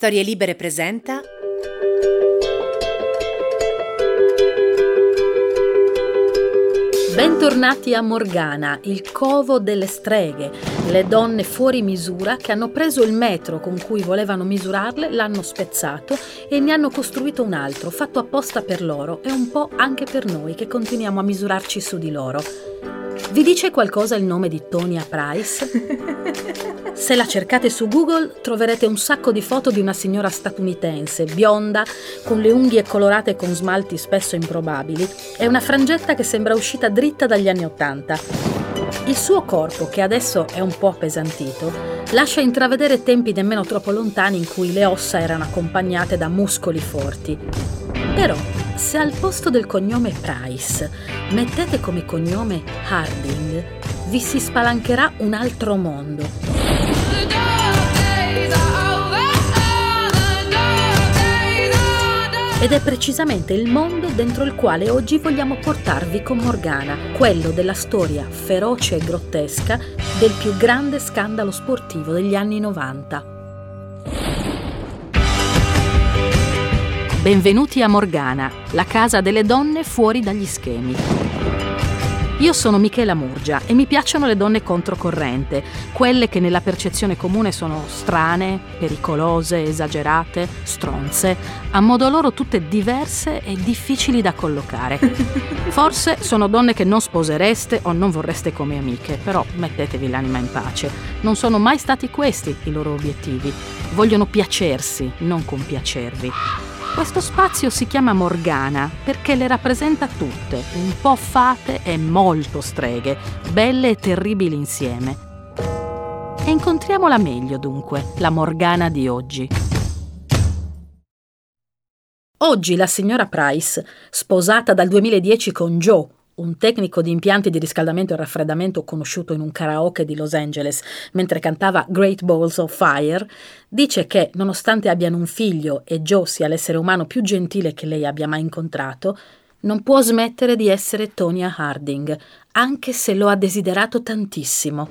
Storie Libere presenta. Bentornati a Morgana, il covo delle streghe. Le donne fuori misura che hanno preso il metro con cui volevano misurarle, l'hanno spezzato e ne hanno costruito un altro, fatto apposta per loro e un po' anche per noi che continuiamo a misurarci su di loro. Vi dice qualcosa il nome di Tonia Price? Se la cercate su Google troverete un sacco di foto di una signora statunitense, bionda, con le unghie colorate con smalti spesso improbabili e una frangetta che sembra uscita dritta dagli anni Ottanta. Il suo corpo, che adesso è un po' appesantito, lascia intravedere tempi nemmeno troppo lontani in cui le ossa erano accompagnate da muscoli forti. Però, se al posto del cognome Price mettete come cognome Harding, vi si spalancherà un altro mondo. Ed è precisamente il mondo dentro il quale oggi vogliamo portarvi con Morgana, quello della storia feroce e grottesca del più grande scandalo sportivo degli anni 90. Benvenuti a Morgana, la casa delle donne fuori dagli schemi. Io sono Michela Murgia e mi piacciono le donne controcorrente, quelle che nella percezione comune sono strane, pericolose, esagerate, stronze, a modo loro tutte diverse e difficili da collocare. Forse sono donne che non sposereste o non vorreste come amiche, però mettetevi l'anima in pace. Non sono mai stati questi i loro obiettivi. Vogliono piacersi, non compiacervi. Questo spazio si chiama Morgana perché le rappresenta tutte, un po' fate e molto streghe, belle e terribili insieme. E incontriamola meglio dunque, la Morgana di oggi. Oggi la signora Price, sposata dal 2010 con Joe, un tecnico di impianti di riscaldamento e raffreddamento conosciuto in un karaoke di Los Angeles mentre cantava Great Balls of Fire, dice che, nonostante abbiano un figlio e Joe sia l'essere umano più gentile che lei abbia mai incontrato, non può smettere di essere Tonya Harding, anche se lo ha desiderato tantissimo.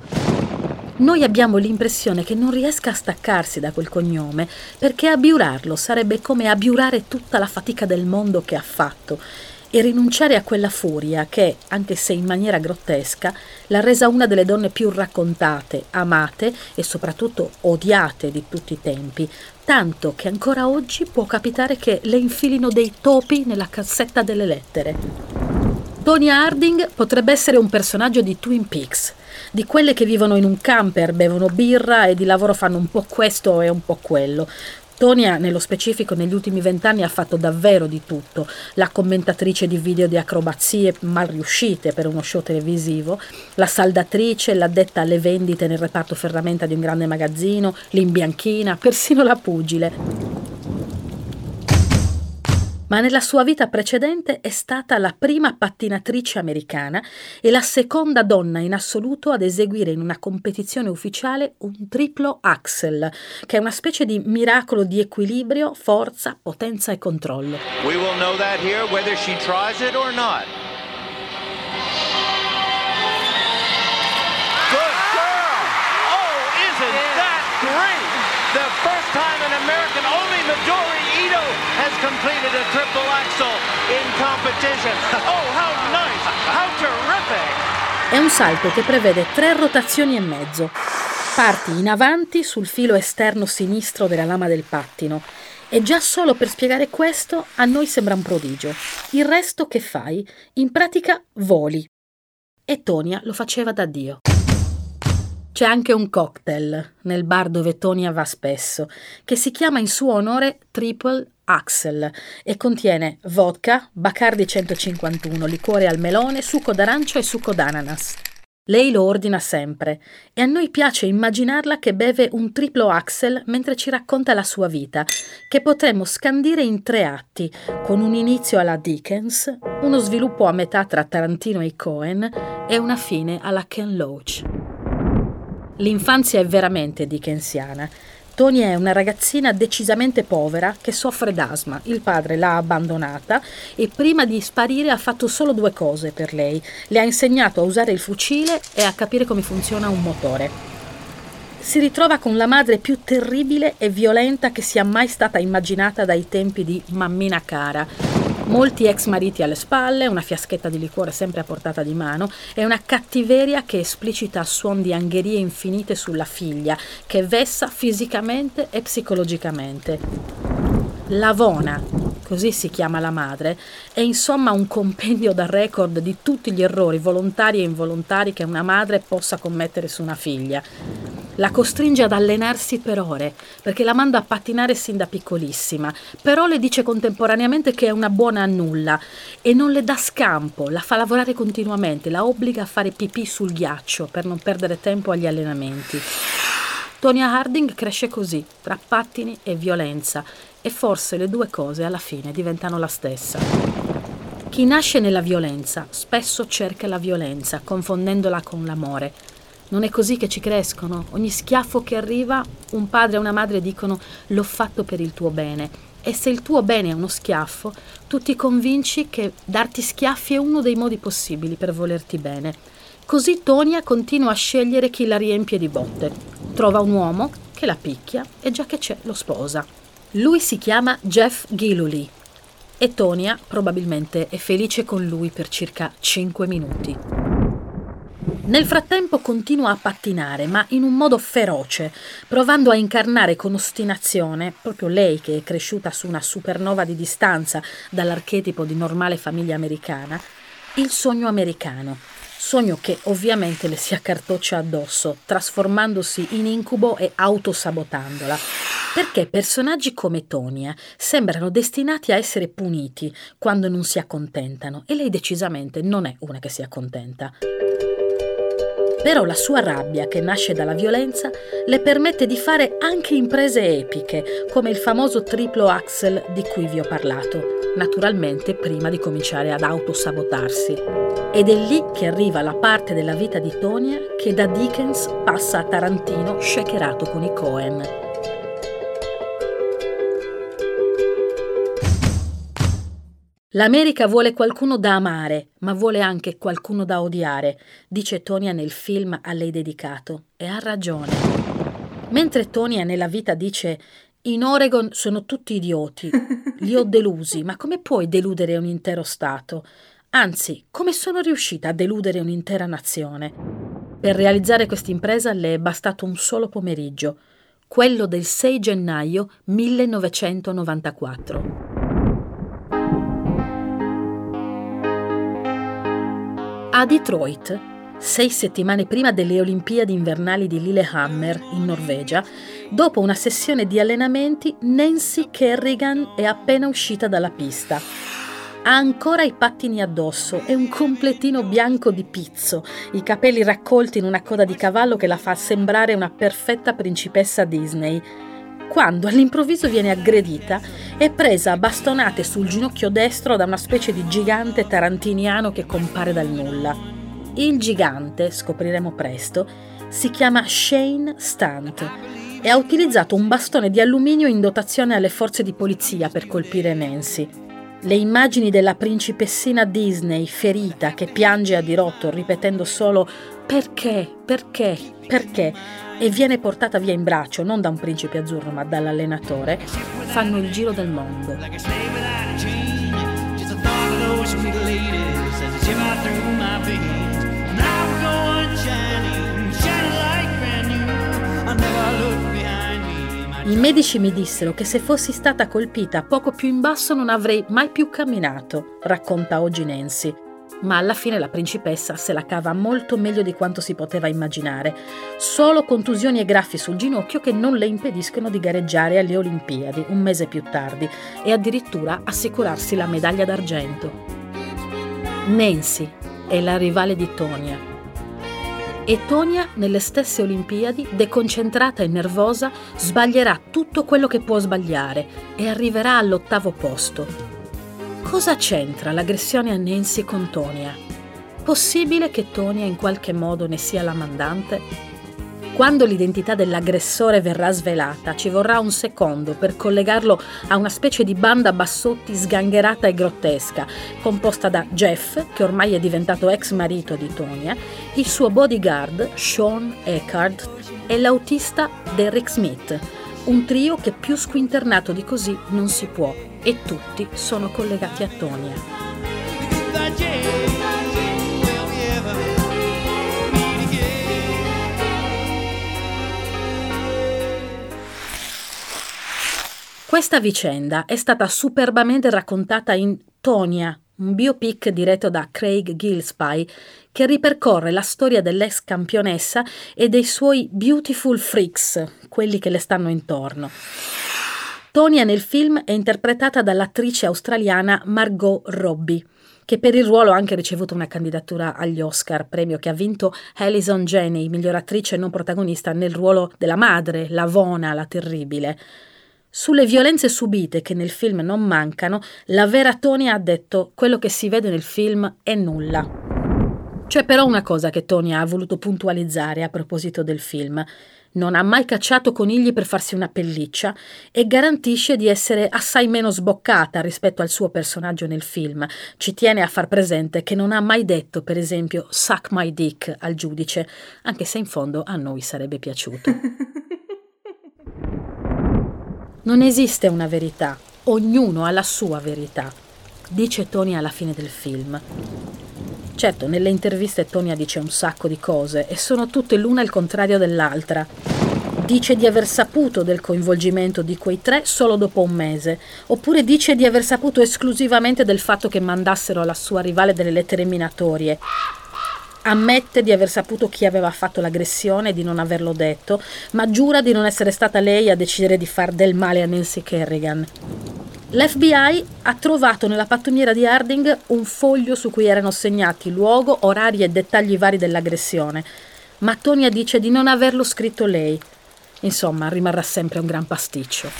Noi abbiamo l'impressione che non riesca a staccarsi da quel cognome, perché abiurarlo sarebbe come abiurare tutta la fatica del mondo che ha fatto e rinunciare a quella furia che, anche se in maniera grottesca, l'ha resa una delle donne più raccontate, amate e soprattutto odiate di tutti i tempi, tanto che ancora oggi può capitare che le infilino dei topi nella cassetta delle lettere. Tonya Harding potrebbe essere un personaggio di Twin Peaks, di quelle che vivono in un camper, bevono birra e di lavoro fanno un po' questo e un po' quello, Tonia, nello specifico, negli ultimi vent'anni ha fatto davvero di tutto. La commentatrice di video di acrobazie mal riuscite per uno show televisivo, la saldatrice, l'addetta alle vendite nel reparto ferramenta di un grande magazzino, l'imbianchina, persino la pugile ma nella sua vita precedente è stata la prima pattinatrice americana e la seconda donna in assoluto ad eseguire in una competizione ufficiale un triplo axel, che è una specie di miracolo di equilibrio, forza, potenza e controllo. We will know that here whether she tries it or not. Good girl! Oh, isn't that great? The first time an American, only has completed a triple axel in competition. Oh, how nice! How terrific! È un salto che prevede tre rotazioni e mezzo. Parti in avanti sul filo esterno sinistro della lama del pattino. E già solo per spiegare questo a noi sembra un prodigio. Il resto che fai? In pratica voli. E Tonia lo faceva da Dio. C'è anche un cocktail nel bar dove Tonia va spesso, che si chiama in suo onore Triple Axel e contiene vodka, Bacardi 151, liquore al melone, succo d'arancio e succo d'ananas. Lei lo ordina sempre e a noi piace immaginarla che beve un triplo Axel mentre ci racconta la sua vita, che potremmo scandire in tre atti, con un inizio alla Dickens, uno sviluppo a metà tra Tarantino e Cohen e una fine alla Ken Loach. L'infanzia è veramente dickensiana. Tony è una ragazzina decisamente povera che soffre d'asma. Il padre l'ha abbandonata e prima di sparire ha fatto solo due cose per lei. Le ha insegnato a usare il fucile e a capire come funziona un motore. si ritrova con la madre più terribile e violenta che sia mai stata immaginata dai tempi di Mammina Cara. Molti ex mariti alle spalle, una fiaschetta di liquore sempre a portata di mano e una cattiveria che esplicita a suon di angherie infinite sulla figlia, che vessa fisicamente e psicologicamente. Lavona, così si chiama la madre, è insomma un compendio da record di tutti gli errori volontari e involontari che una madre possa commettere su una figlia. La costringe ad allenarsi per ore, perché la manda a pattinare sin da piccolissima, però le dice contemporaneamente che è una buona a nulla e non le dà scampo, la fa lavorare continuamente, la obbliga a fare pipì sul ghiaccio per non perdere tempo agli allenamenti. Tonya Harding cresce così, tra pattini e violenza, e forse le due cose alla fine diventano la stessa. Chi nasce nella violenza spesso cerca la violenza, confondendola con l'amore. Non è così che ci crescono. Ogni schiaffo che arriva, un padre e una madre dicono l'ho fatto per il tuo bene. E se il tuo bene è uno schiaffo, tu ti convinci che darti schiaffi è uno dei modi possibili per volerti bene. Così Tonia continua a scegliere chi la riempie di botte. Trova un uomo che la picchia e già che c'è lo sposa. Lui si chiama Jeff Gillooly e Tonia probabilmente è felice con lui per circa 5 minuti. Nel frattempo continua a pattinare, ma in un modo feroce, provando a incarnare con ostinazione, proprio lei che è cresciuta su una supernova di distanza dall'archetipo di normale famiglia americana, il sogno americano. Sogno che ovviamente le si accartoccia addosso, trasformandosi in incubo e autosabotandola. Perché personaggi come Tonia sembrano destinati a essere puniti quando non si accontentano e lei decisamente non è una che si accontenta. Però la sua rabbia, che nasce dalla violenza, le permette di fare anche imprese epiche, come il famoso triplo axel di cui vi ho parlato, naturalmente prima di cominciare ad autosabotarsi. Ed è lì che arriva la parte della vita di Tonia che da Dickens passa a Tarantino shakerato con i Cohen. L'America vuole qualcuno da amare, ma vuole anche qualcuno da odiare, dice Tonia nel film a lei dedicato, e ha ragione. Mentre Tonia nella vita dice in Oregon sono tutti idioti, li ho delusi, ma come puoi deludere un intero Stato? Anzi, come sono riuscita a deludere un'intera nazione? Per realizzare questa impresa le è bastato un solo pomeriggio, quello del 6 gennaio 1994. A Detroit, sei settimane prima delle Olimpiadi invernali di Lillehammer in Norvegia, dopo una sessione di allenamenti, Nancy Kerrigan è appena uscita dalla pista. Ha ancora i pattini addosso e un completino bianco di pizzo, i capelli raccolti in una coda di cavallo che la fa sembrare una perfetta principessa Disney quando all'improvviso viene aggredita e presa a bastonate sul ginocchio destro da una specie di gigante tarantiniano che compare dal nulla. Il gigante, scopriremo presto, si chiama Shane Stunt e ha utilizzato un bastone di alluminio in dotazione alle forze di polizia per colpire Nancy. Le immagini della principessina Disney ferita che piange a dirotto ripetendo solo perché, perché, perché? E viene portata via in braccio non da un principe azzurro ma dall'allenatore, fanno il giro del mondo. I medici mi dissero che se fossi stata colpita poco più in basso non avrei mai più camminato, racconta oggi Nancy ma alla fine la principessa se la cava molto meglio di quanto si poteva immaginare, solo contusioni e graffi sul ginocchio che non le impediscono di gareggiare alle Olimpiadi un mese più tardi e addirittura assicurarsi la medaglia d'argento. Nancy è la rivale di Tonia. E Tonia, nelle stesse Olimpiadi, deconcentrata e nervosa, sbaglierà tutto quello che può sbagliare e arriverà all'ottavo posto, Cosa c'entra l'aggressione a Nancy con Tonia? Possibile che Tonia in qualche modo ne sia la mandante? Quando l'identità dell'aggressore verrà svelata, ci vorrà un secondo per collegarlo a una specie di banda bassotti sgangherata e grottesca, composta da Jeff, che ormai è diventato ex marito di Tonia, il suo bodyguard Sean Eckhart e l'autista Derek Smith, un trio che più squinternato di così non si può e tutti sono collegati a Tonia. Questa vicenda è stata superbamente raccontata in Tonia, un biopic diretto da Craig Gillespie che ripercorre la storia dell'ex campionessa e dei suoi beautiful freaks, quelli che le stanno intorno. Tonia nel film è interpretata dall'attrice australiana Margot Robbie, che per il ruolo ha anche ricevuto una candidatura agli Oscar, premio che ha vinto Alison Janney, miglior attrice non protagonista, nel ruolo della madre, Lavona, la terribile. Sulle violenze subite che nel film non mancano, la vera Tonia ha detto quello che si vede nel film è nulla. C'è però una cosa che Tonia ha voluto puntualizzare a proposito del film. Non ha mai cacciato conigli per farsi una pelliccia e garantisce di essere assai meno sboccata rispetto al suo personaggio nel film. Ci tiene a far presente che non ha mai detto, per esempio, suck my dick al giudice, anche se in fondo a noi sarebbe piaciuto. Non esiste una verità, ognuno ha la sua verità, dice Tony alla fine del film. Certo, nelle interviste Tonia dice un sacco di cose e sono tutte l'una il contrario dell'altra. Dice di aver saputo del coinvolgimento di quei tre solo dopo un mese, oppure dice di aver saputo esclusivamente del fatto che mandassero alla sua rivale delle lettere minatorie ammette di aver saputo chi aveva fatto l'aggressione e di non averlo detto, ma giura di non essere stata lei a decidere di far del male a Nancy Kerrigan. L'FBI ha trovato nella pattumiera di Harding un foglio su cui erano segnati luogo, orari e dettagli vari dell'aggressione, ma Tonia dice di non averlo scritto lei. Insomma, rimarrà sempre un gran pasticcio.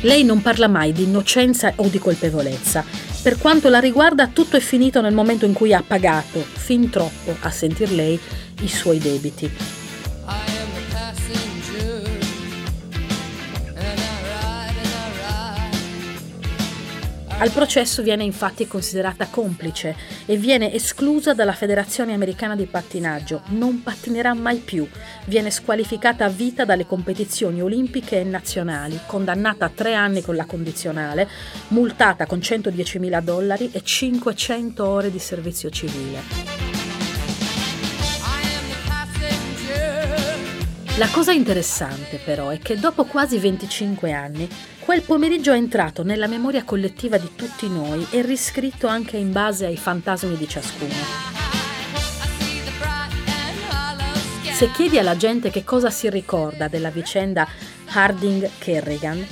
Lei non parla mai di innocenza o di colpevolezza. Per quanto la riguarda, tutto è finito nel momento in cui ha pagato, fin troppo, a sentir lei, i suoi debiti. Al processo viene infatti considerata complice e viene esclusa dalla Federazione Americana di Pattinaggio. Non pattinerà mai più. Viene squalificata a vita dalle competizioni olimpiche e nazionali, condannata a tre anni con la condizionale, multata con 110.000 dollari e 500 ore di servizio civile. La cosa interessante però è che dopo quasi 25 anni Quel pomeriggio è entrato nella memoria collettiva di tutti noi e riscritto anche in base ai fantasmi di ciascuno. Se chiedi alla gente che cosa si ricorda della vicenda Harding-Kerrigan,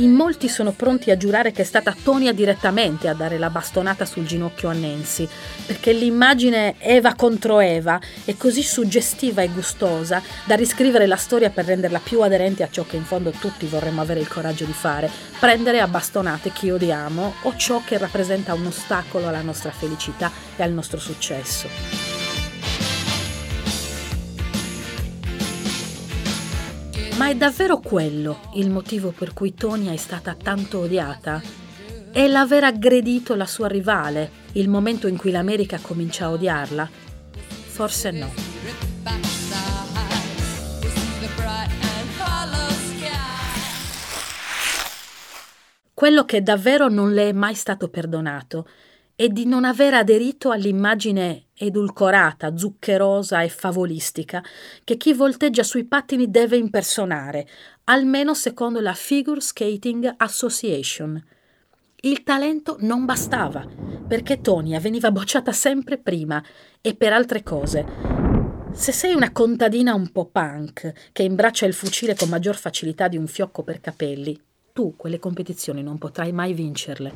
in molti sono pronti a giurare che è stata Tonia direttamente a dare la bastonata sul ginocchio a Nancy, perché l'immagine Eva contro Eva è così suggestiva e gustosa da riscrivere la storia per renderla più aderente a ciò che in fondo tutti vorremmo avere il coraggio di fare, prendere a bastonate chi odiamo o ciò che rappresenta un ostacolo alla nostra felicità e al nostro successo. Ma è davvero quello il motivo per cui Tonia è stata tanto odiata? È l'aver aggredito la sua rivale, il momento in cui l'America comincia a odiarla? Forse no. Quello che davvero non le è mai stato perdonato e di non aver aderito all'immagine edulcorata, zuccherosa e favolistica che chi volteggia sui pattini deve impersonare, almeno secondo la Figure Skating Association. Il talento non bastava, perché Tonia veniva bocciata sempre prima e per altre cose. Se sei una contadina un po' punk, che imbraccia il fucile con maggior facilità di un fiocco per capelli, tu quelle competizioni non potrai mai vincerle.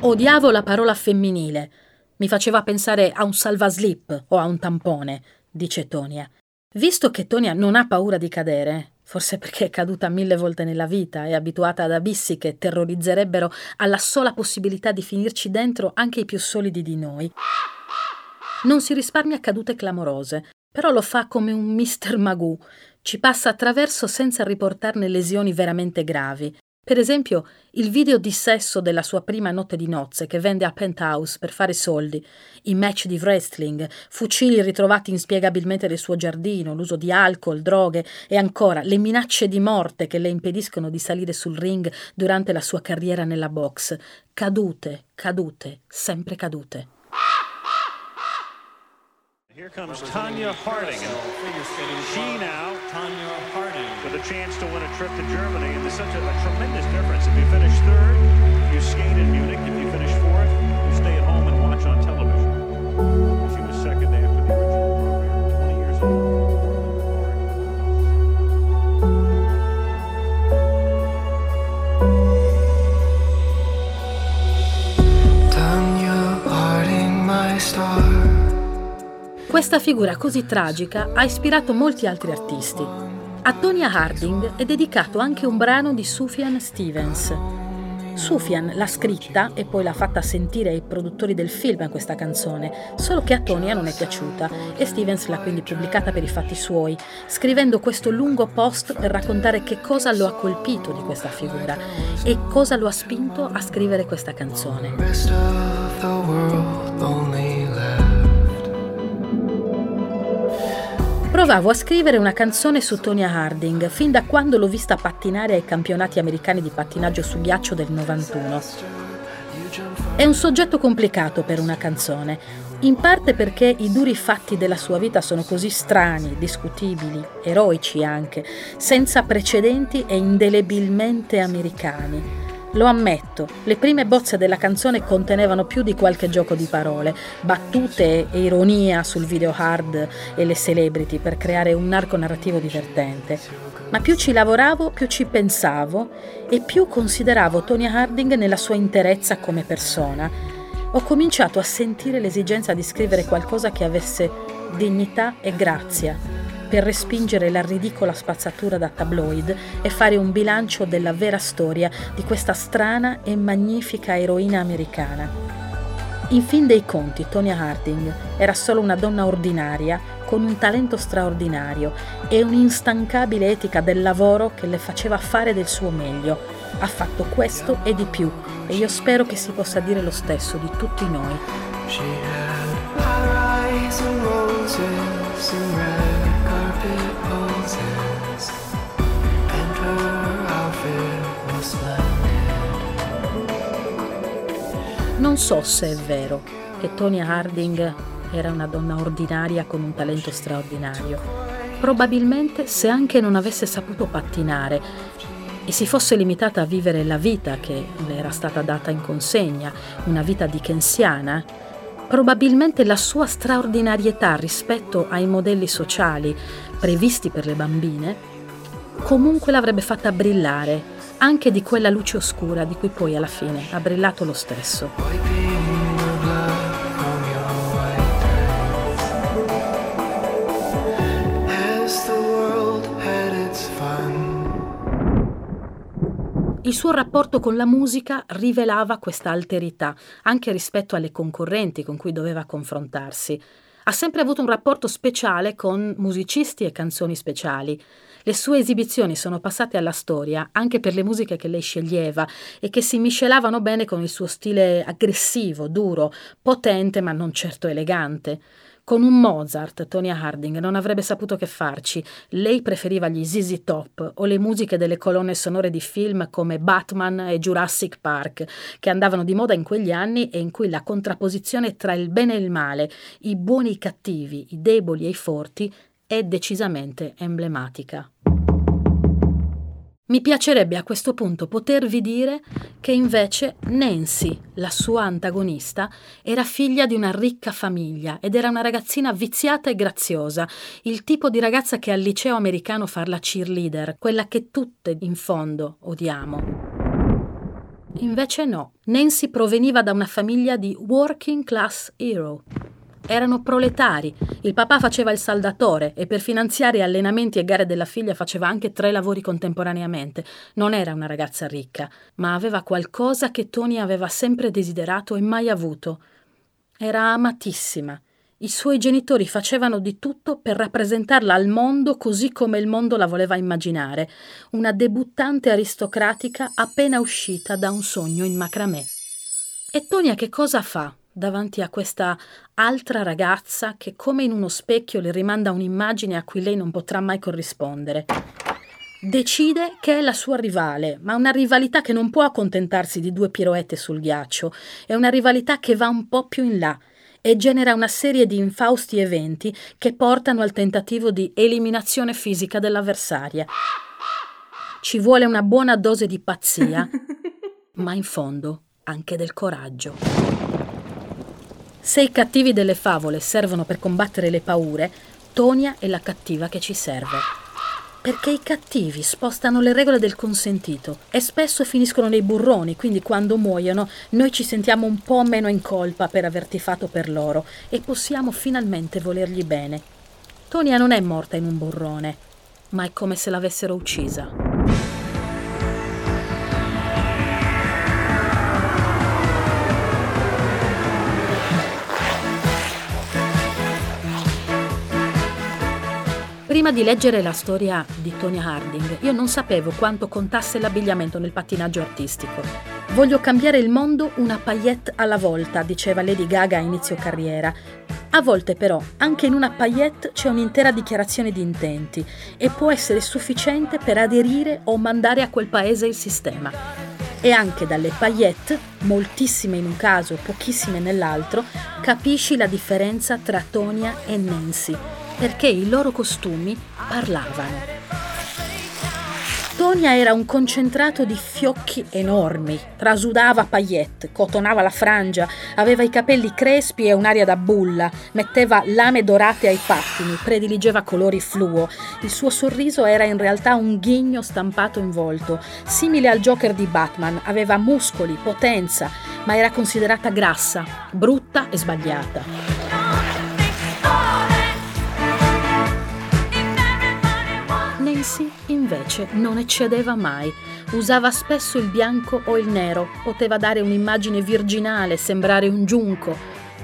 Odiavo la parola femminile. Mi faceva pensare a un salvaslip o a un tampone, dice Tonia. Visto che Tonia non ha paura di cadere, forse perché è caduta mille volte nella vita e abituata ad abissi che terrorizzerebbero alla sola possibilità di finirci dentro anche i più solidi di noi, non si risparmia cadute clamorose, però lo fa come un Mr. Magoo, ci passa attraverso senza riportarne lesioni veramente gravi, Per esempio, il video di sesso della sua prima notte di nozze che vende a Penthouse per fare soldi, i match di wrestling, fucili ritrovati inspiegabilmente nel suo giardino, l'uso di alcol, droghe e ancora le minacce di morte che le impediscono di salire sul ring durante la sua carriera nella box. Cadute, cadute, sempre cadute. Here comes Tanya Harding. She now Tanya Harding with a chance to win a trip to Germany. And there's such a, a tremendous difference. If you finish third, you skate in Munich. If you finish fourth, you stay at home and watch on television. She was second after the original program, 20 years old. Questa figura così tragica ha ispirato molti altri artisti. A Tonya Harding è dedicato anche un brano di Sufjan Stevens. Sufjan l'ha scritta e poi l'ha fatta sentire ai produttori del film questa canzone, solo che a Tonya non è piaciuta e Stevens l'ha quindi pubblicata per i fatti suoi, scrivendo questo lungo post per raccontare che cosa lo ha colpito di questa figura e cosa lo ha spinto a scrivere questa canzone. Provavo a scrivere una canzone su Tonya Harding fin da quando l'ho vista pattinare ai campionati americani di pattinaggio su ghiaccio del 91. È un soggetto complicato per una canzone, in parte perché i duri fatti della sua vita sono così strani, discutibili, eroici anche, senza precedenti e indelebilmente americani. Lo ammetto, le prime bozze della canzone contenevano più di qualche gioco di parole, battute e ironia sul video hard e le celebrity per creare un arco narrativo divertente. Ma più ci lavoravo, più ci pensavo e più consideravo Tonya Harding nella sua interezza come persona. Ho cominciato a sentire l'esigenza di scrivere qualcosa che avesse dignità e grazia per respingere la ridicola spazzatura da tabloid e fare un bilancio della vera storia di questa strana e magnifica eroina americana. In fin dei conti, Tonya Harding era solo una donna ordinaria con un talento straordinario e un'instancabile etica del lavoro che le faceva fare del suo meglio. Ha fatto questo e di più e io spero che si possa dire lo stesso di tutti noi. She had Non so se è vero che Tonya Harding era una donna ordinaria con un talento straordinario. Probabilmente se anche non avesse saputo pattinare e si fosse limitata a vivere la vita che le era stata data in consegna, una vita dickensiana, probabilmente la sua straordinarietà rispetto ai modelli sociali previsti per le bambine comunque l'avrebbe fatta brillare anche di quella luce oscura di cui poi alla fine ha brillato lo stesso. Il suo rapporto con la musica rivelava questa alterità, anche rispetto alle concorrenti con cui doveva confrontarsi. Ha sempre avuto un rapporto speciale con musicisti e canzoni speciali. Le sue esibizioni sono passate alla storia anche per le musiche che lei sceglieva e che si miscelavano bene con il suo stile aggressivo, duro, potente ma non certo elegante. Con un Mozart, Tonya Harding non avrebbe saputo che farci. Lei preferiva gli ZZ Top o le musiche delle colonne sonore di film come Batman e Jurassic Park, che andavano di moda in quegli anni e in cui la contrapposizione tra il bene e il male, i buoni e i cattivi, i deboli e i forti, è decisamente emblematica. Mi piacerebbe a questo punto potervi dire che invece Nancy, la sua antagonista, era figlia di una ricca famiglia ed era una ragazzina viziata e graziosa, il tipo di ragazza che al liceo americano fa la cheerleader, quella che tutte in fondo odiamo. Invece no, Nancy proveniva da una famiglia di working class hero. Erano proletari. Il papà faceva il saldatore e per finanziare allenamenti e gare della figlia faceva anche tre lavori contemporaneamente. Non era una ragazza ricca, ma aveva qualcosa che Tony aveva sempre desiderato e mai avuto. Era amatissima I suoi genitori facevano di tutto per rappresentarla al mondo così come il mondo la voleva immaginare, una debuttante aristocratica appena uscita da un sogno in macramè. E Tonia che cosa fa davanti a questa altra ragazza che come in uno specchio le rimanda un'immagine a cui lei non potrà mai corrispondere? Decide che è la sua rivale, ma una rivalità che non può accontentarsi di due piroette sul ghiaccio, è una rivalità che va un po' più in là e genera una serie di infausti eventi che portano al tentativo di eliminazione fisica dell'avversaria. Ci vuole una buona dose di pazzia, ma in fondo anche del coraggio. Se i cattivi delle favole servono per combattere le paure, Tonia è la cattiva che ci serve perché i cattivi spostano le regole del consentito e spesso finiscono nei burroni, quindi quando muoiono noi ci sentiamo un po' meno in colpa per aver tifato per loro e possiamo finalmente volergli bene. Tonia non è morta in un burrone, ma è come se l'avessero uccisa. Prima di leggere la storia di Tonya Harding, io non sapevo quanto contasse l'abbigliamento nel pattinaggio artistico. Voglio cambiare il mondo una paillette alla volta, diceva Lady Gaga a inizio carriera. A volte però, anche in una paillette c'è un'intera dichiarazione di intenti e può essere sufficiente per aderire o mandare a quel paese il sistema. E anche dalle paillette, moltissime in un caso, pochissime nell'altro, capisci la differenza tra Tonia e Nancy perché i loro costumi parlavano. Tonia era un concentrato di fiocchi enormi, trasudava paillette, cotonava la frangia, aveva i capelli crespi e un'aria da bulla, metteva lame dorate ai pattini, prediligeva colori fluo. Il suo sorriso era in realtà un ghigno stampato in volto, simile al Joker di Batman, aveva muscoli, potenza, ma era considerata grassa, brutta e sbagliata. Nancy invece non eccedeva mai, usava spesso il bianco o il nero, poteva dare un'immagine virginale, sembrare un giunco,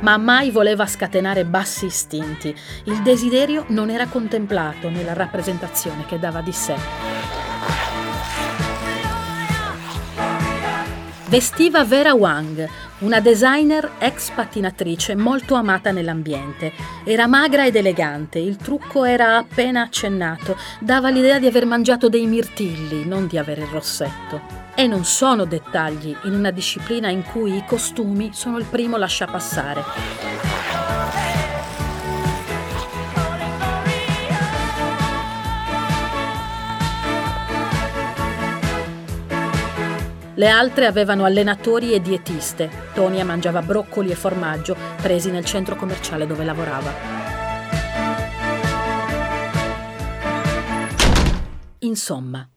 ma mai voleva scatenare bassi istinti. Il desiderio non era contemplato nella rappresentazione che dava di sé. Vestiva Vera Wang, una designer ex pattinatrice molto amata nell'ambiente. Era magra ed elegante, il trucco era appena accennato, dava l'idea di aver mangiato dei mirtilli, non di avere il rossetto. E non sono dettagli in una disciplina in cui i costumi sono il primo lasciapassare. Le altre avevano allenatori e dietiste. Tonia mangiava broccoli e formaggio presi nel centro commerciale dove lavorava. Insomma,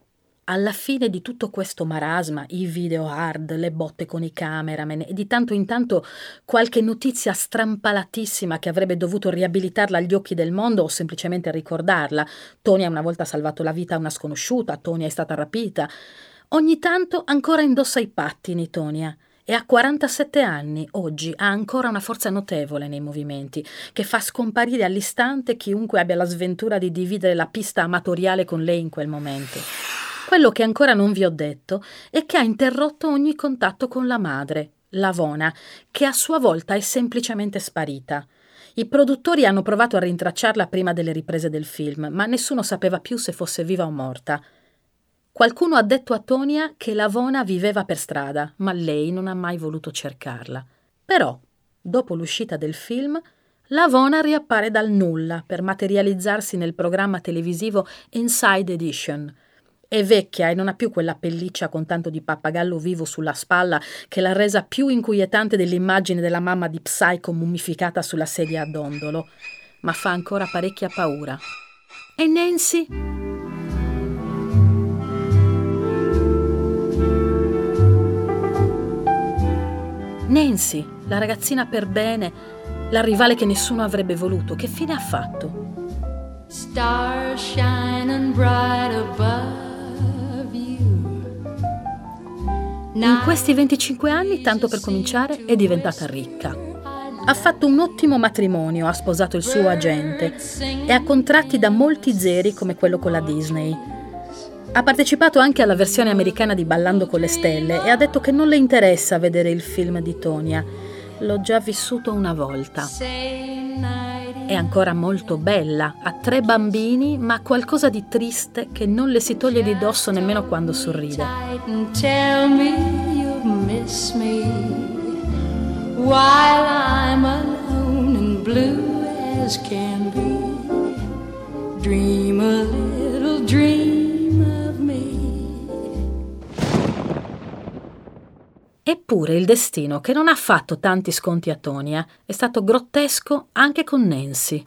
alla fine di tutto questo marasma, i video hard, le botte con i cameraman e di tanto in tanto qualche notizia strampalatissima che avrebbe dovuto riabilitarla agli occhi del mondo o semplicemente ricordarla. Tonia una volta salvato la vita a una sconosciuta, Tonia è stata rapita. Ogni tanto ancora indossa i pattini, Tonia, e a 47 anni, oggi, ha ancora una forza notevole nei movimenti, che fa scomparire all'istante chiunque abbia la sventura di dividere la pista amatoriale con lei in quel momento. Quello che ancora non vi ho detto è che ha interrotto ogni contatto con la madre, Lavona, che a sua volta è semplicemente sparita. I produttori hanno provato a rintracciarla prima delle riprese del film, ma nessuno sapeva più se fosse viva o morta. Qualcuno ha detto a Tonia che Lavona viveva per strada, ma lei non ha mai voluto cercarla. Però, dopo l'uscita del film, Lavona riappare dal nulla per materializzarsi nel programma televisivo Inside Edition. È vecchia e non ha più quella pelliccia con tanto di pappagallo vivo sulla spalla che l'ha resa più inquietante dell'immagine della mamma di Psycho mummificata sulla sedia a dondolo, ma fa ancora parecchia paura. E Nancy? Nancy, la ragazzina per bene, la rivale che nessuno avrebbe voluto, che fine ha fatto? In questi 25 anni, tanto per cominciare, è diventata ricca. Ha fatto un ottimo matrimonio, ha sposato il suo agente e ha contratti da molti zeri come quello con la Disney. Ha partecipato anche alla versione americana di Ballando con le stelle e ha detto che non le interessa vedere il film di Tonia. L'ho già vissuto una volta. È ancora molto bella, ha tre bambini, ma qualcosa di triste che non le si toglie di dosso nemmeno quando sorride. Dream a little dream Eppure il destino, che non ha fatto tanti sconti a Tonia, è stato grottesco anche con Nancy.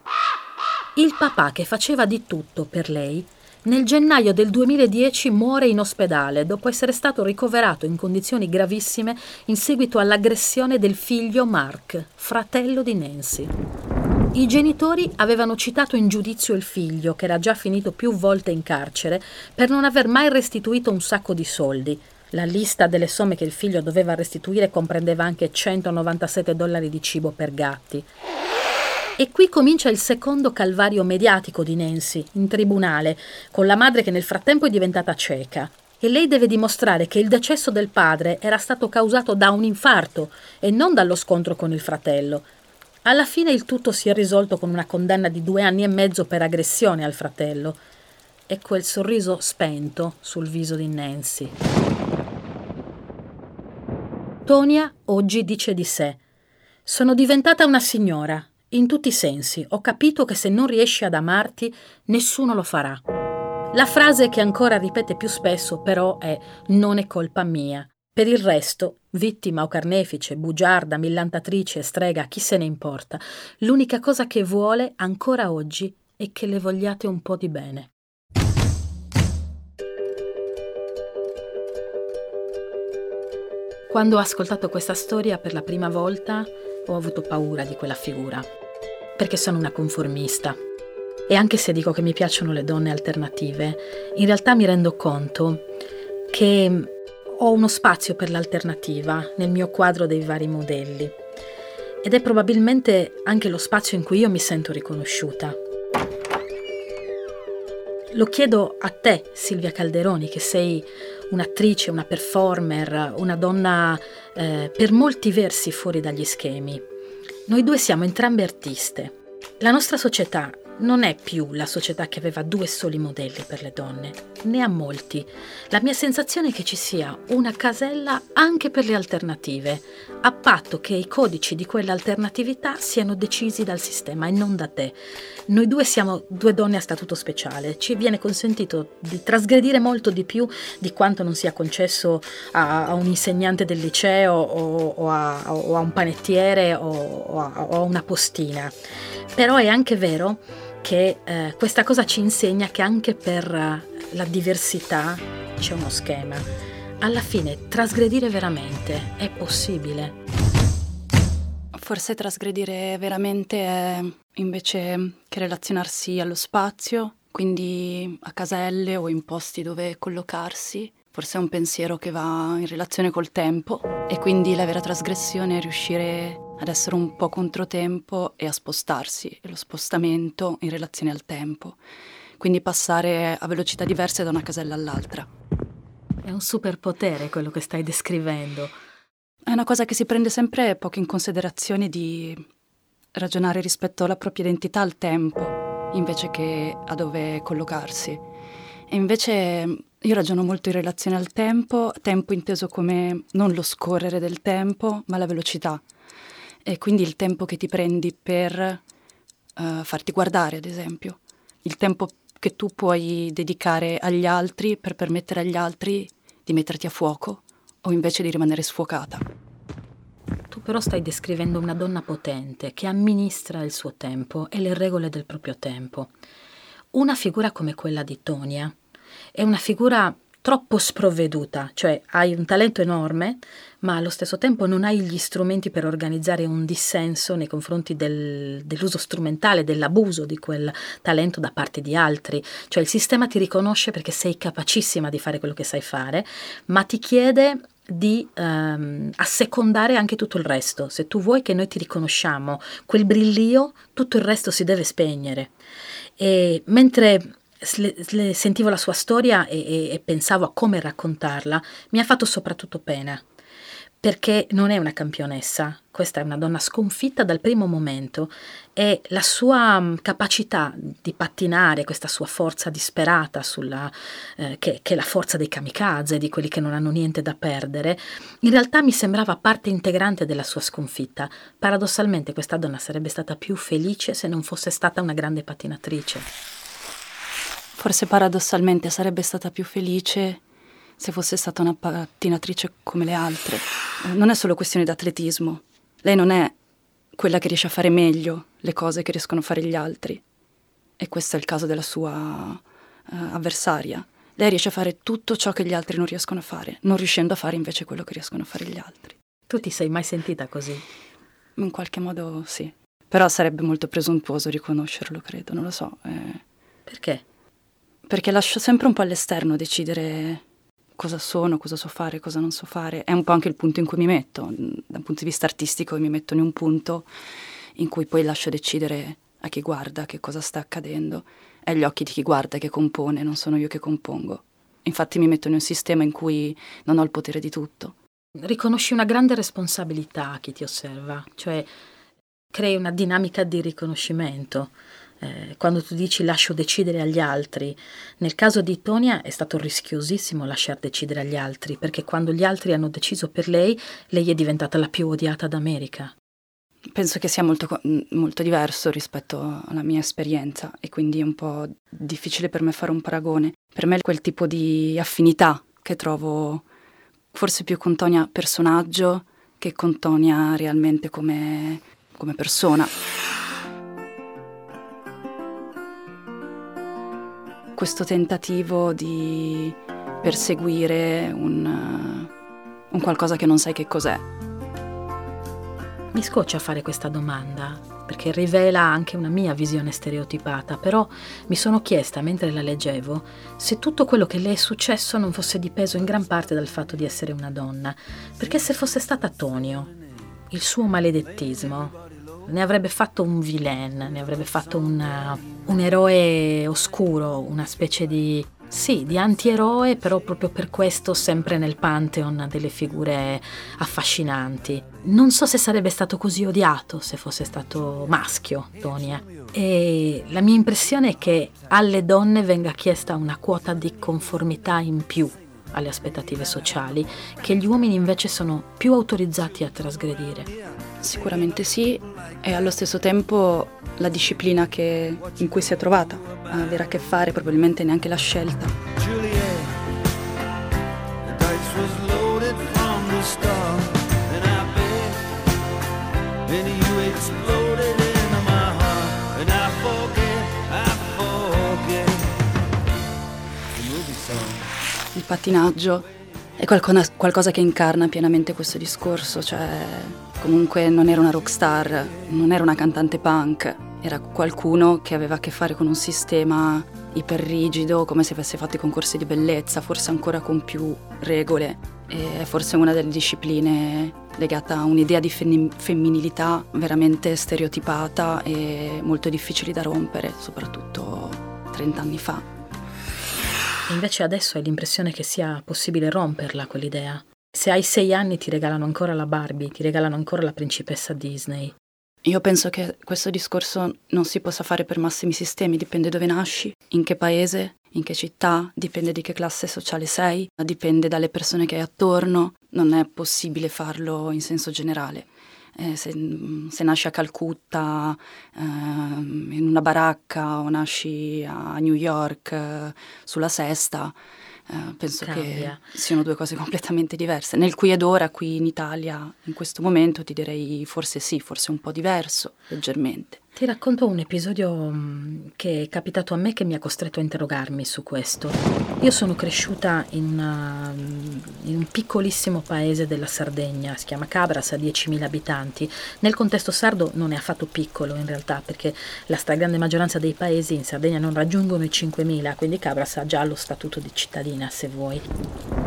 Il papà che faceva di tutto per lei nel gennaio del 2010 muore in ospedale dopo essere stato ricoverato in condizioni gravissime in seguito all'aggressione del figlio Mark, fratello di Nancy. I genitori avevano citato in giudizio il figlio, che era già finito più volte in carcere, per non aver mai restituito un sacco di soldi. La lista delle somme che il figlio doveva restituire comprendeva anche 197 dollari di cibo per gatti. E qui comincia il secondo calvario mediatico di Nancy, in tribunale, con la madre che nel frattempo è diventata cieca. E lei deve dimostrare che il decesso del padre era stato causato da un infarto e non dallo scontro con il fratello. Alla fine il tutto si è risolto con una condanna di due anni e mezzo per aggressione al fratello e quel sorriso spento sul viso di Nancy. Tonia oggi dice di sé: Sono diventata una signora, in tutti i sensi, ho capito che se non riesci ad amarti, nessuno lo farà. La frase che ancora ripete più spesso però è non è colpa mia. Per il resto, vittima o carnefice, bugiarda, millantatrice, strega, chi se ne importa, l'unica cosa che vuole ancora oggi è che le vogliate un po' di bene. Quando ho ascoltato questa storia per la prima volta, ho avuto paura di quella figura perché sono una conformista. E anche se dico che mi piacciono le donne alternative, in realtà mi rendo conto che ho uno spazio per l'alternativa nel mio quadro dei vari modelli. Ed è probabilmente anche lo spazio in cui io mi sento riconosciuta. Lo chiedo a te, Silvia Calderoni, che sei un'attrice, una performer, una donna eh, per molti versi fuori dagli schemi. Noi due siamo entrambe artiste. La nostra società non è più la società che aveva due soli modelli per le donne, ne ha molti. La mia sensazione è che ci sia una casella anche per le alternative, a patto che i codici di quell'alternatività siano decisi dal sistema e non da te. Noi due siamo due donne a statuto speciale, ci viene consentito di trasgredire molto di più di quanto non sia concesso a, a un insegnante del liceo o, o, a, o a, un panettiere o, o a una postina. Però è anche vero che eh, questa cosa ci insegna che anche per la diversità c'è uno schema. Alla fine trasgredire veramente è possibile. Forse trasgredire veramente è invece che relazionarsi allo spazio, quindi a caselle o in posti dove collocarsi. Forse è un pensiero che va in relazione col tempo e quindi la vera trasgressione è riuscire ad essere un po' controtempo e a spostarsi, e lo spostamento in relazione al tempo, quindi passare a velocità diverse da una casella all'altra. È un superpotere quello che stai descrivendo. È una cosa che si prende sempre poco in considerazione di ragionare rispetto alla propria identità al tempo, invece che a dove collocarsi. E invece io ragiono molto in relazione al tempo, tempo inteso come non lo scorrere del tempo, ma la velocità e quindi il tempo che ti prendi per uh, farti guardare, ad esempio, il tempo che tu puoi dedicare agli altri per permettere agli altri di metterti a fuoco o invece di rimanere sfuocata. Tu però stai descrivendo una donna potente che amministra il suo tempo e le regole del proprio tempo. Una figura come quella di Tonia è una figura troppo sprovveduta, cioè hai un talento enorme, ma allo stesso tempo non hai gli strumenti per organizzare un dissenso nei confronti del, dell'uso strumentale, dell'abuso di quel talento da parte di altri. Cioè il sistema ti riconosce perché sei capacissima di fare quello che sai fare, ma ti chiede di ehm, assecondare anche tutto il resto. Se tu vuoi che noi ti riconosciamo quel brillio, tutto il resto si deve spegnere. E mentre sentivo la sua storia e, e, e pensavo a come raccontarla, mi ha fatto soprattutto pena perché non è una campionessa, questa è una donna sconfitta dal primo momento e la sua mm, capacità di pattinare, questa sua forza disperata, sulla, eh, che, che, è la forza dei kamikaze, di quelli che non hanno niente da perdere, in realtà mi sembrava parte integrante della sua sconfitta. Paradossalmente questa donna sarebbe stata più felice se non fosse stata una grande pattinatrice. Forse paradossalmente sarebbe stata più felice se fosse stata una pattinatrice come le altre. Non è solo questione di atletismo. Lei non è quella che riesce a fare meglio le cose che riescono a fare gli altri. E questo è il caso della sua uh, avversaria. Lei riesce a fare tutto ciò che gli altri non riescono a fare, non riuscendo a fare invece quello che riescono a fare gli altri. Tu ti sei mai sentita così? In qualche modo sì. Però sarebbe molto presuntuoso riconoscerlo, credo, non lo so. Eh... Perché? Perché lascio sempre un po' all'esterno decidere cosa sono, cosa so fare, cosa non so fare. È un po' anche il punto in cui mi metto. Da un punto di vista artistico mi metto in un punto in cui poi lascio decidere a chi guarda che cosa sta accadendo. È gli occhi di chi guarda che compone, non sono io che compongo. Infatti mi metto in un sistema in cui non ho il potere di tutto. Riconosci una grande responsabilità a chi ti osserva, cioè crei una dinamica di riconoscimento eh, quando tu dici lascio decidere agli altri, nel caso di Tonia è stato rischiosissimo lasciar decidere agli altri, perché quando gli altri hanno deciso per lei, lei è diventata la più odiata d'America. Penso che sia molto, molto diverso rispetto alla mia esperienza e quindi è un po' difficile per me fare un paragone. Per me è quel tipo di affinità che trovo forse più con Tonia personaggio che con Tonia realmente come, come persona. Questo tentativo di perseguire un, uh, un qualcosa che non sai che cos'è. Mi scoccia fare questa domanda perché rivela anche una mia visione stereotipata, però mi sono chiesta mentre la leggevo se tutto quello che le è successo non fosse dipeso in gran parte dal fatto di essere una donna, perché se fosse stata Tonio, il suo maledettismo ne avrebbe fatto un villain, ne avrebbe fatto una, un eroe oscuro, una specie di sì, di antieroe, però proprio per questo sempre nel pantheon delle figure affascinanti. Non so se sarebbe stato così odiato se fosse stato maschio, Tonia. E la mia impressione è che alle donne venga chiesta una quota di conformità in più alle aspettative sociali, che gli uomini invece sono più autorizzati a trasgredire. Sicuramente sì, e allo stesso tempo la disciplina che, in cui si è trovata a avere a che fare, probabilmente neanche la scelta. Il pattinaggio è qualcosa che incarna pienamente questo discorso, cioè Comunque non era una rockstar, non era una cantante punk, era qualcuno che aveva a che fare con un sistema iperrigido, come se avesse fatto i concorsi di bellezza, forse ancora con più regole. E è forse una delle discipline legata a un'idea di femminilità veramente stereotipata e molto difficili da rompere, soprattutto 30 anni fa. Invece adesso hai l'impressione che sia possibile romperla quell'idea. Se hai sei anni ti regalano ancora la Barbie, ti regalano ancora la principessa Disney. Io penso che questo discorso non si possa fare per massimi sistemi, dipende dove nasci, in che paese, in che città, dipende di che classe sociale sei, dipende dalle persone che hai attorno, non è possibile farlo in senso generale. Eh, se, se, nasci a Calcutta eh, in una baracca o nasci a New York eh, sulla sesta, eh, penso Cambia. che siano due cose completamente diverse. Nel qui ed ora, qui in Italia, in questo momento, ti direi forse sì, forse un po' diverso, leggermente. Ti racconto un episodio mm, che è capitato a me che mi ha costretto a interrogarmi su questo. Io sono cresciuta in, una, mm, in un piccolissimo paese della Sardegna, si chiama Cabras, ha 10.000 abitanti. Nel contesto sardo non è affatto piccolo in realtà, perché la stragrande maggioranza dei paesi in Sardegna non raggiungono i 5.000, quindi Cabras ha già lo statuto di cittadina, se vuoi.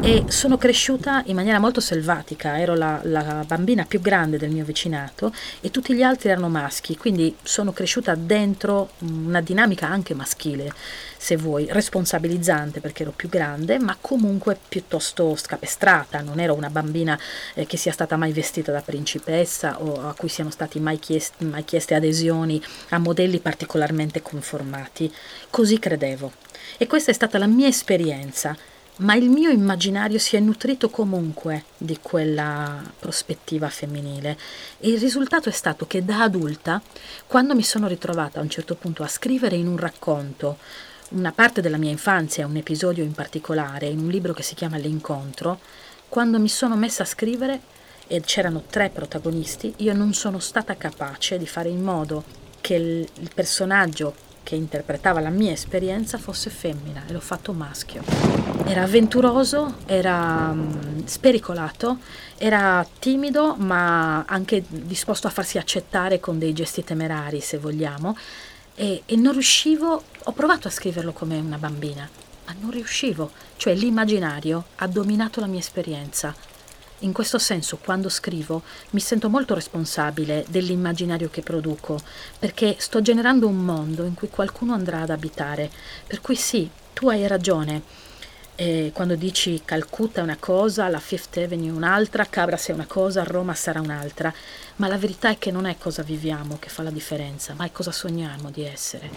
E sono cresciuta in maniera molto selvatica, ero la, la bambina più grande del mio vicinato e tutti gli altri erano maschi, quindi sono cresciuta dentro una dinamica anche maschile, se vuoi, responsabilizzante perché ero più grande, ma comunque piuttosto scapestrata, non ero una bambina eh, che sia stata mai vestita da principessa o a cui siano stati mai, chiest- mai chieste adesioni a modelli particolarmente conformati. Così credevo. E questa è stata la mia esperienza ma il mio immaginario si è nutrito comunque di quella prospettiva femminile. E il risultato è stato che da adulta, quando mi sono ritrovata a un certo punto a scrivere in un racconto una parte della mia infanzia, un episodio in particolare, in un libro che si chiama L'incontro, quando mi sono messa a scrivere e c'erano tre protagonisti, io non sono stata capace di fare in modo che il, personaggio che interpretava la mia esperienza fosse femmina e l'ho fatto maschio. Era avventuroso, era um, spericolato, era timido ma anche disposto a farsi accettare con dei gesti temerari se vogliamo e, e non riuscivo, ho provato a scriverlo come una bambina, ma non riuscivo, cioè l'immaginario ha dominato la mia esperienza in questo senso, quando scrivo, mi sento molto responsabile dell'immaginario che produco, perché sto generando un mondo in cui qualcuno andrà ad abitare. Per cui sì, tu hai ragione. E quando dici Calcutta è una cosa, la Fifth Avenue un'altra, Cabras è una cosa, Roma sarà un'altra, ma la verità è che non è cosa viviamo che fa la differenza, ma è cosa sogniamo di essere.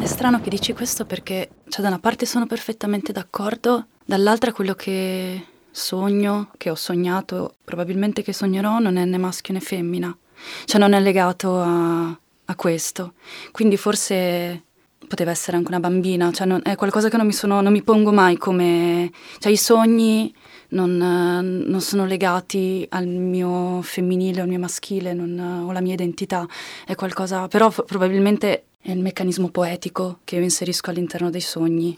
È strano che dici questo perché, cioè, da una parte sono perfettamente d'accordo, dall'altra quello che sogno, che ho sognato, probabilmente che sognerò, non è né maschio né femmina, cioè non è legato a, a questo. Quindi forse poteva essere anche una bambina, cioè non, è qualcosa che non mi, sono, non mi pongo mai come... cioè i sogni non, non, sono legati al mio femminile o al mio maschile non, o alla mia identità, è qualcosa... però probabilmente è il meccanismo poetico che io inserisco all'interno dei sogni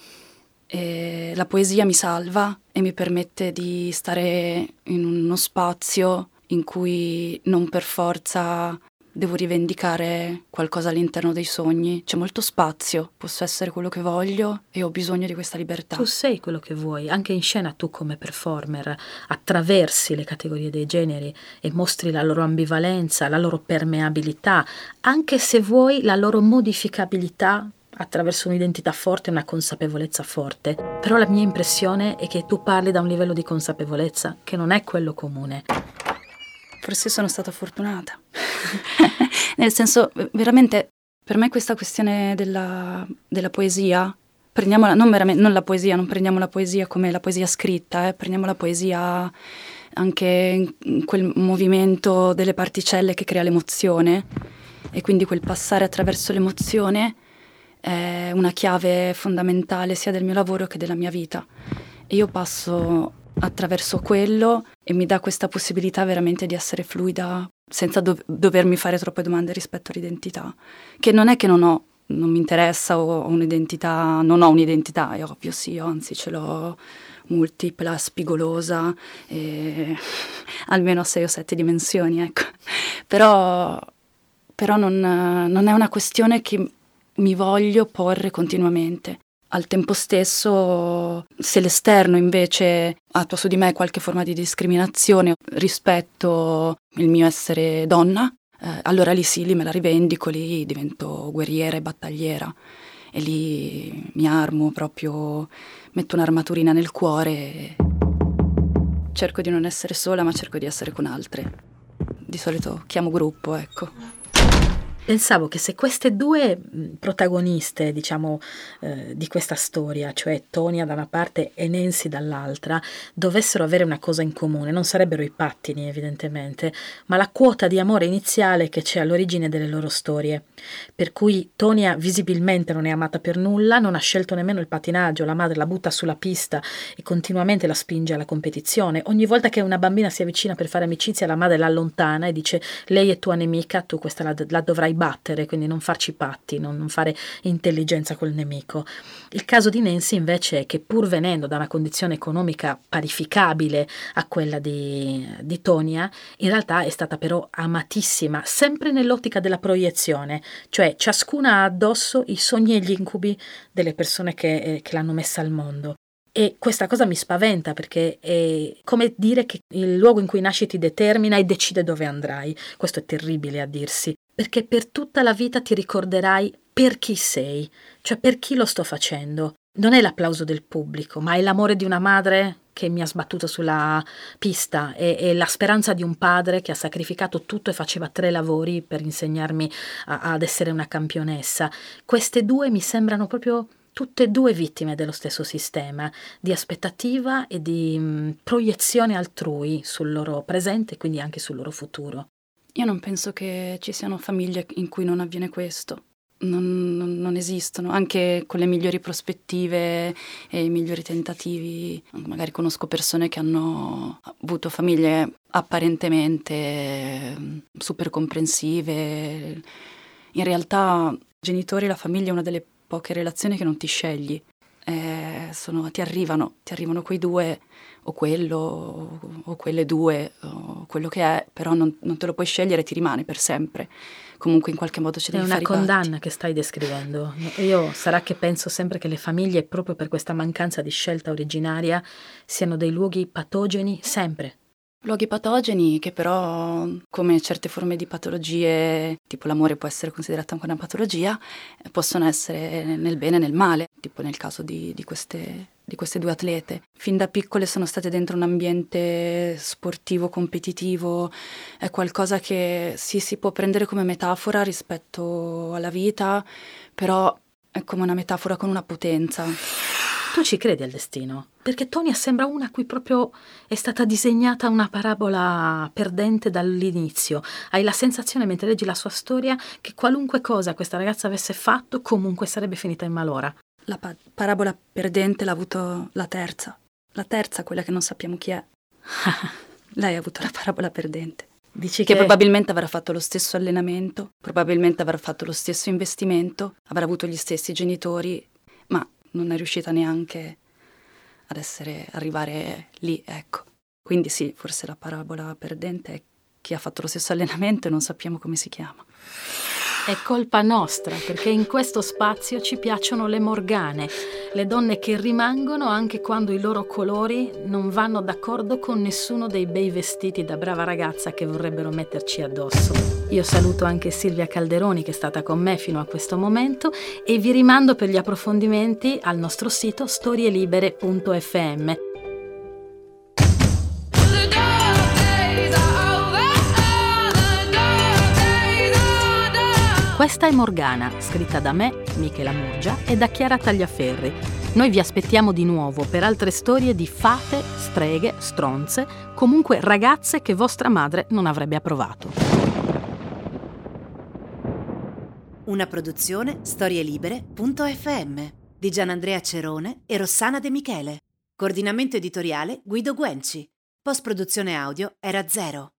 e la poesia mi salva e mi permette di stare in uno spazio in cui non per forza devo rivendicare qualcosa all'interno dei sogni. C'è molto spazio, posso essere quello che voglio e ho bisogno di questa libertà. Tu sei quello che vuoi, anche in scena tu come performer attraversi le categorie dei generi e mostri la loro ambivalenza, la loro permeabilità, anche se vuoi la loro modificabilità attraverso un'identità forte e una consapevolezza forte. Però la mia impressione è che tu parli da un livello di consapevolezza che non è quello comune. Forse sono stata fortunata. Nel senso, veramente, per me questa questione della, della poesia, prendiamola, non, non, la poesia, non prendiamo la poesia come la poesia scritta, eh, prendiamo la poesia anche in quel movimento delle particelle che crea l'emozione e quindi quel passare attraverso l'emozione è una chiave fondamentale sia del mio lavoro che della mia vita. E io passo attraverso quello e mi dà questa possibilità veramente di essere fluida senza do- dovermi fare troppe domande rispetto all'identità, che non è che non ho, non mi interessa o ho un'identità, non ho un'identità, è ovvio sì, anzi ce l'ho multipla, spigolosa, e almeno sei o sette dimensioni, ecco. Però, però non, non è una questione che mi voglio porre continuamente. Al tempo stesso, se l'esterno invece attua su di me qualche forma di discriminazione rispetto il mio essere donna, eh, allora lì sì, lì me la rivendico, lì divento guerriera e battagliera e lì mi armo proprio, metto un'armaturina nel cuore e cerco di non essere sola, ma cerco di essere con altre. Di solito chiamo gruppo, ecco. Pensavo che se queste due protagoniste, diciamo, eh, di questa storia, cioè Tonia da una parte e Nancy dall'altra, dovessero avere una cosa in comune, non sarebbero i pattini evidentemente, ma la quota di amore iniziale che c'è all'origine delle loro storie. Per cui Tonia visibilmente non è amata per nulla, non ha scelto nemmeno il patinaggio, la madre la butta sulla pista e continuamente la spinge alla competizione. Ogni volta che una bambina si avvicina per fare amicizia, la madre la allontana e dice lei è tua nemica, tu questa la, la dovrai battere, quindi non farci patti, non, non fare intelligenza col nemico. Il caso di Nancy invece è che pur venendo da una condizione economica parificabile a quella di, di Tonia, in realtà è stata però amatissima, sempre nell'ottica della proiezione, cioè ciascuna ha addosso i sogni e gli incubi delle persone che, eh, che l'hanno messa al mondo. E questa cosa mi spaventa perché è come dire che il luogo in cui nasci ti determina e decide dove andrai. Questo è terribile a dirsi, perché per tutta la vita ti ricorderai per chi sei, cioè per chi lo sto facendo. Non è l'applauso del pubblico, ma è l'amore di una madre che mi ha sbattuto sulla pista e, la speranza di un padre che ha sacrificato tutto e faceva tre lavori per insegnarmi a, ad essere una campionessa. Queste due mi sembrano proprio tutte e due vittime dello stesso sistema di aspettativa e di mh, proiezione altrui sul loro presente e quindi anche sul loro futuro. Io non penso che ci siano famiglie in cui non avviene questo. Non, non, non, esistono, anche con le migliori prospettive e i migliori tentativi. Magari conosco persone che hanno avuto famiglie apparentemente super comprensive. In realtà, genitori la famiglia è una delle poche relazioni che non ti scegli. Sono, ti arrivano, ti arrivano quei due o quello o, quelle due o quello che è, però non, non, te lo puoi scegliere, ti rimane per sempre. Comunque in qualche modo ci devi fare È una condanna che stai descrivendo. Io sarà che penso sempre che le famiglie, proprio per questa mancanza di scelta originaria, siano dei luoghi patogeni sempre Luoghi patogeni che però, come certe forme di patologie, tipo l'amore può essere considerato anche una patologia, possono essere nel bene e nel male, tipo nel caso di, di, queste, di queste due atlete. Fin da piccole sono state dentro un ambiente sportivo, competitivo, è qualcosa che sì, si può prendere come metafora rispetto alla vita, però è come una metafora con una potenza. Tu ci credi al destino? Perché Tonia sembra una a cui proprio è stata disegnata una parabola perdente dall'inizio. Hai la sensazione, mentre leggi la sua storia, che qualunque cosa questa ragazza avesse fatto, comunque sarebbe finita in malora. La pa- parabola perdente l'ha avuto la terza. La terza, quella che non sappiamo chi è. Lei ha avuto la parabola perdente. Dici che, che probabilmente avrà fatto lo stesso allenamento, probabilmente avrà fatto lo stesso investimento, avrà avuto gli stessi genitori, ma non è riuscita neanche ad essere, arrivare lì, ecco. Quindi sì, forse la parabola perdente è chi ha fatto lo stesso allenamento e non sappiamo come si chiama. È colpa nostra, perché in questo spazio ci piacciono le morgane, le donne che rimangono anche quando i loro colori non vanno d'accordo con nessuno dei bei vestiti da brava ragazza che vorrebbero metterci addosso. Io saluto anche Silvia Calderoni che è stata con me fino a questo momento e vi rimando per gli approfondimenti al nostro sito storielibere.fm. Questa è Morgana, scritta da me, Michela Murgia, e da Chiara Tagliaferri. Noi vi aspettiamo di nuovo per altre storie di fate, streghe, stronze, comunque ragazze che vostra madre non avrebbe approvato. Una produzione storielibere.fm di Gianandrea Cerone e Rossana De Michele. Coordinamento editoriale Guido Guenci. Post produzione audio era zero.